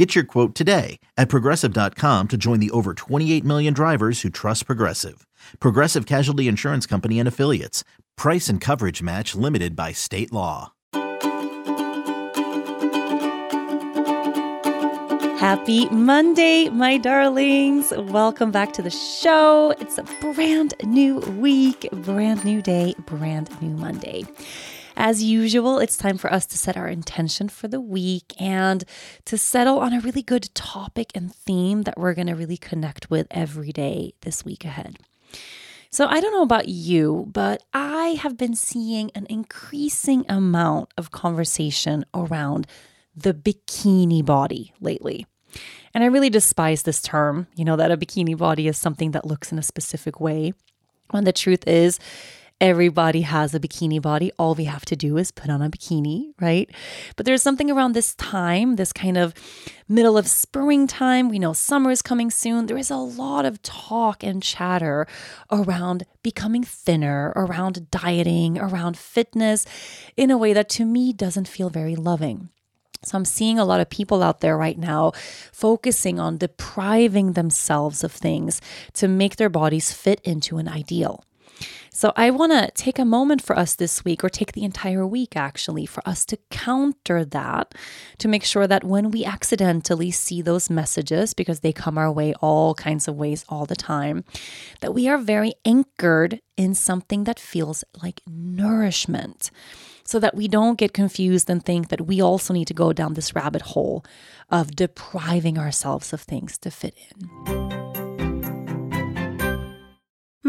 Get your quote today at progressive.com to join the over 28 million drivers who trust Progressive. Progressive Casualty Insurance Company and Affiliates. Price and coverage match limited by state law. Happy Monday, my darlings. Welcome back to the show. It's a brand new week, brand new day, brand new Monday. As usual, it's time for us to set our intention for the week and to settle on a really good topic and theme that we're going to really connect with every day this week ahead. So, I don't know about you, but I have been seeing an increasing amount of conversation around the bikini body lately. And I really despise this term, you know, that a bikini body is something that looks in a specific way. When the truth is, everybody has a bikini body. All we have to do is put on a bikini, right? But there's something around this time, this kind of middle of springtime. We know summer is coming soon. There is a lot of talk and chatter around becoming thinner, around dieting, around fitness in a way that to me doesn't feel very loving. So I'm seeing a lot of people out there right now focusing on depriving themselves of things to make their bodies fit into an ideal. So I want to take a moment for us this week, or take the entire week actually, for us to counter that, to make sure that when we accidentally see those messages, because they come our way all kinds of ways all the time, that we are very anchored in something that feels like nourishment so that we don't get confused and think that we also need to go down this rabbit hole of depriving ourselves of things to fit in.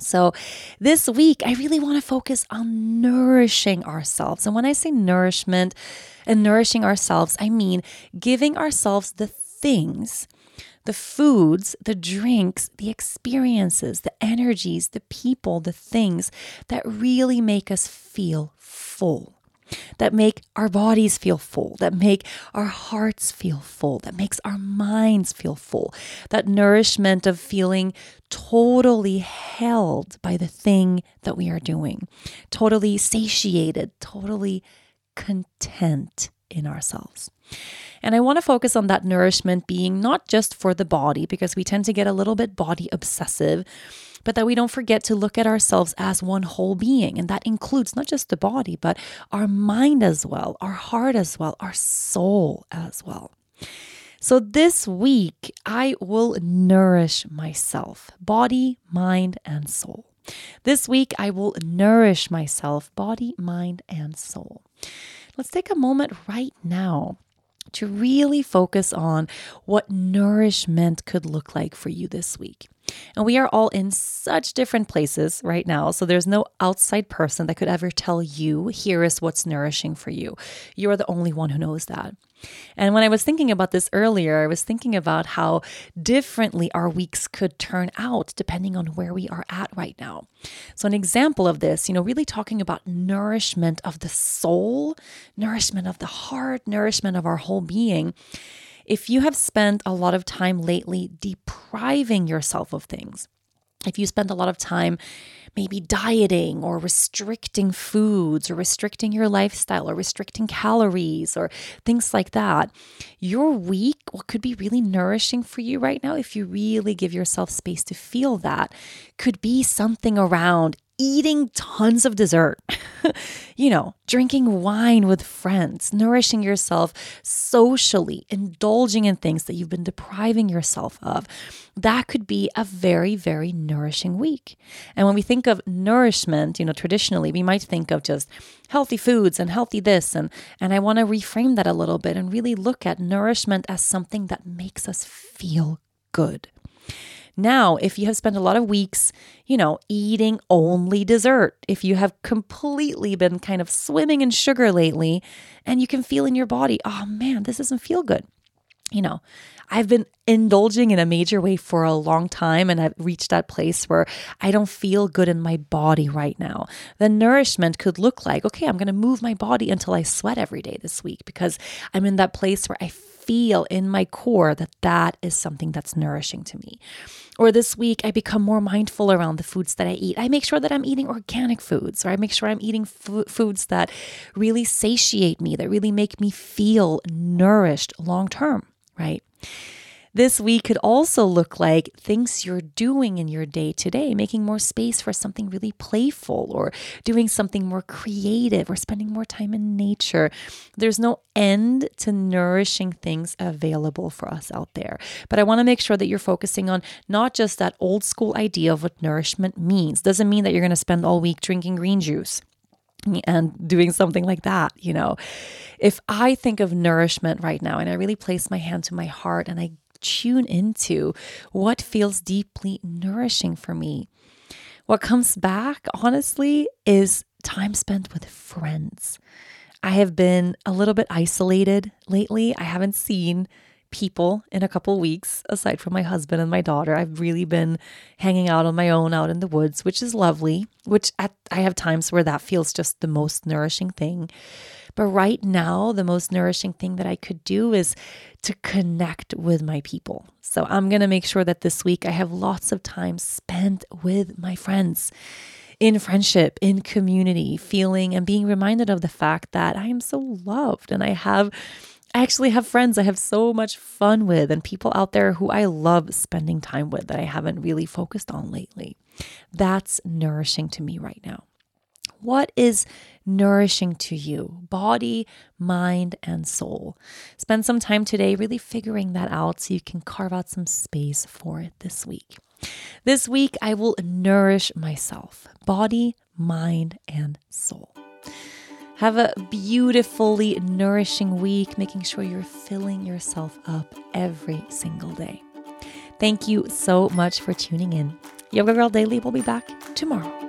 So, this week, I really want to focus on nourishing ourselves. And when I say nourishment and nourishing ourselves, I mean giving ourselves the things, the foods, the drinks, the experiences, the energies, the people, the things that really make us feel full that make our bodies feel full, that make our hearts feel full, that makes our minds feel full. That nourishment of feeling totally held by the thing that we are doing, totally satiated, totally content in ourselves. And I want to focus on that nourishment being not just for the body, because we tend to get a little bit body obsessive but that we don't forget to look at ourselves as one whole being. And that includes not just the body, but our mind as well, our heart as well, our soul as well. So this week, I will nourish myself, body, mind, and soul. This week, I will nourish myself, body, mind, and soul. Let's take a moment right now to really focus on what nourishment could look like for you this week. And we are all in such different places right now. So there's no outside person that could ever tell you, here is what's nourishing for you. You're the only one who knows that. And when I was thinking about this earlier, I was thinking about how differently our weeks could turn out depending on where we are at right now. So, an example of this, you know, really talking about nourishment of the soul, nourishment of the heart, nourishment of our whole being if you have spent a lot of time lately depriving yourself of things, if you spend a lot of time maybe dieting or restricting foods or restricting your lifestyle or restricting calories or things like that, your week, what could be really nourishing for you right now, if you really give yourself space to feel that, could be something around eating tons of dessert, you know, drinking wine with friends, nourishing yourself socially, indulging in things that you've been depriving yourself of. That could be a very, very nourishing week. And when we think of nourishment, you know, traditionally we might think of just healthy foods and healthy this and and I want to reframe that a little bit and really look at nourishment as something that makes us feel good. Now, if you have spent a lot of weeks, you know, eating only dessert, if you have completely been kind of swimming in sugar lately and you can feel in your body, oh man, this doesn't feel good. You know, I've been indulging in a major way for a long time and I've reached that place where I don't feel good in my body right now. The nourishment could look like, okay, I'm going to move my body until I sweat every day this week because I'm in that place where I feel in my core that that is something that's nourishing to me. Or this week, I become more mindful around the foods that I eat. I make sure that I'm eating organic foods, or I make sure I'm eating f- foods that really satiate me, that really make me feel nourished long term, right? This week could also look like things you're doing in your day to day, making more space for something really playful or doing something more creative or spending more time in nature. There's no end to nourishing things available for us out there. But I want to make sure that you're focusing on not just that old school idea of what nourishment means. Doesn't mean that you're going to spend all week drinking green juice and doing something like that, you know. If I think of nourishment right now and I really place my hand to my heart and I tune into what feels deeply nourishing for me. What comes back, honestly, is time spent with friends. I have been a little bit isolated lately. I haven't seen people in a couple weeks aside from my husband and my daughter. I've really been hanging out on my own out in the woods, which is lovely, which at, I have times where that feels just the most nourishing thing. But right now, the most nourishing thing that I could do is to connect with my people. So I'm going to make sure that this week I have lots of time spent with my friends in friendship, in community, feeling and being reminded of the fact that I am so loved and I have. I actually have friends I have so much fun with, and people out there who I love spending time with that I haven't really focused on lately. That's nourishing to me right now. What is nourishing to you, body, mind, and soul? Spend some time today really figuring that out so you can carve out some space for it this week. This week, I will nourish myself, body, mind, and soul. Have a beautifully nourishing week, making sure you're filling yourself up every single day. Thank you so much for tuning in. Yoga Girl Daily will be back tomorrow.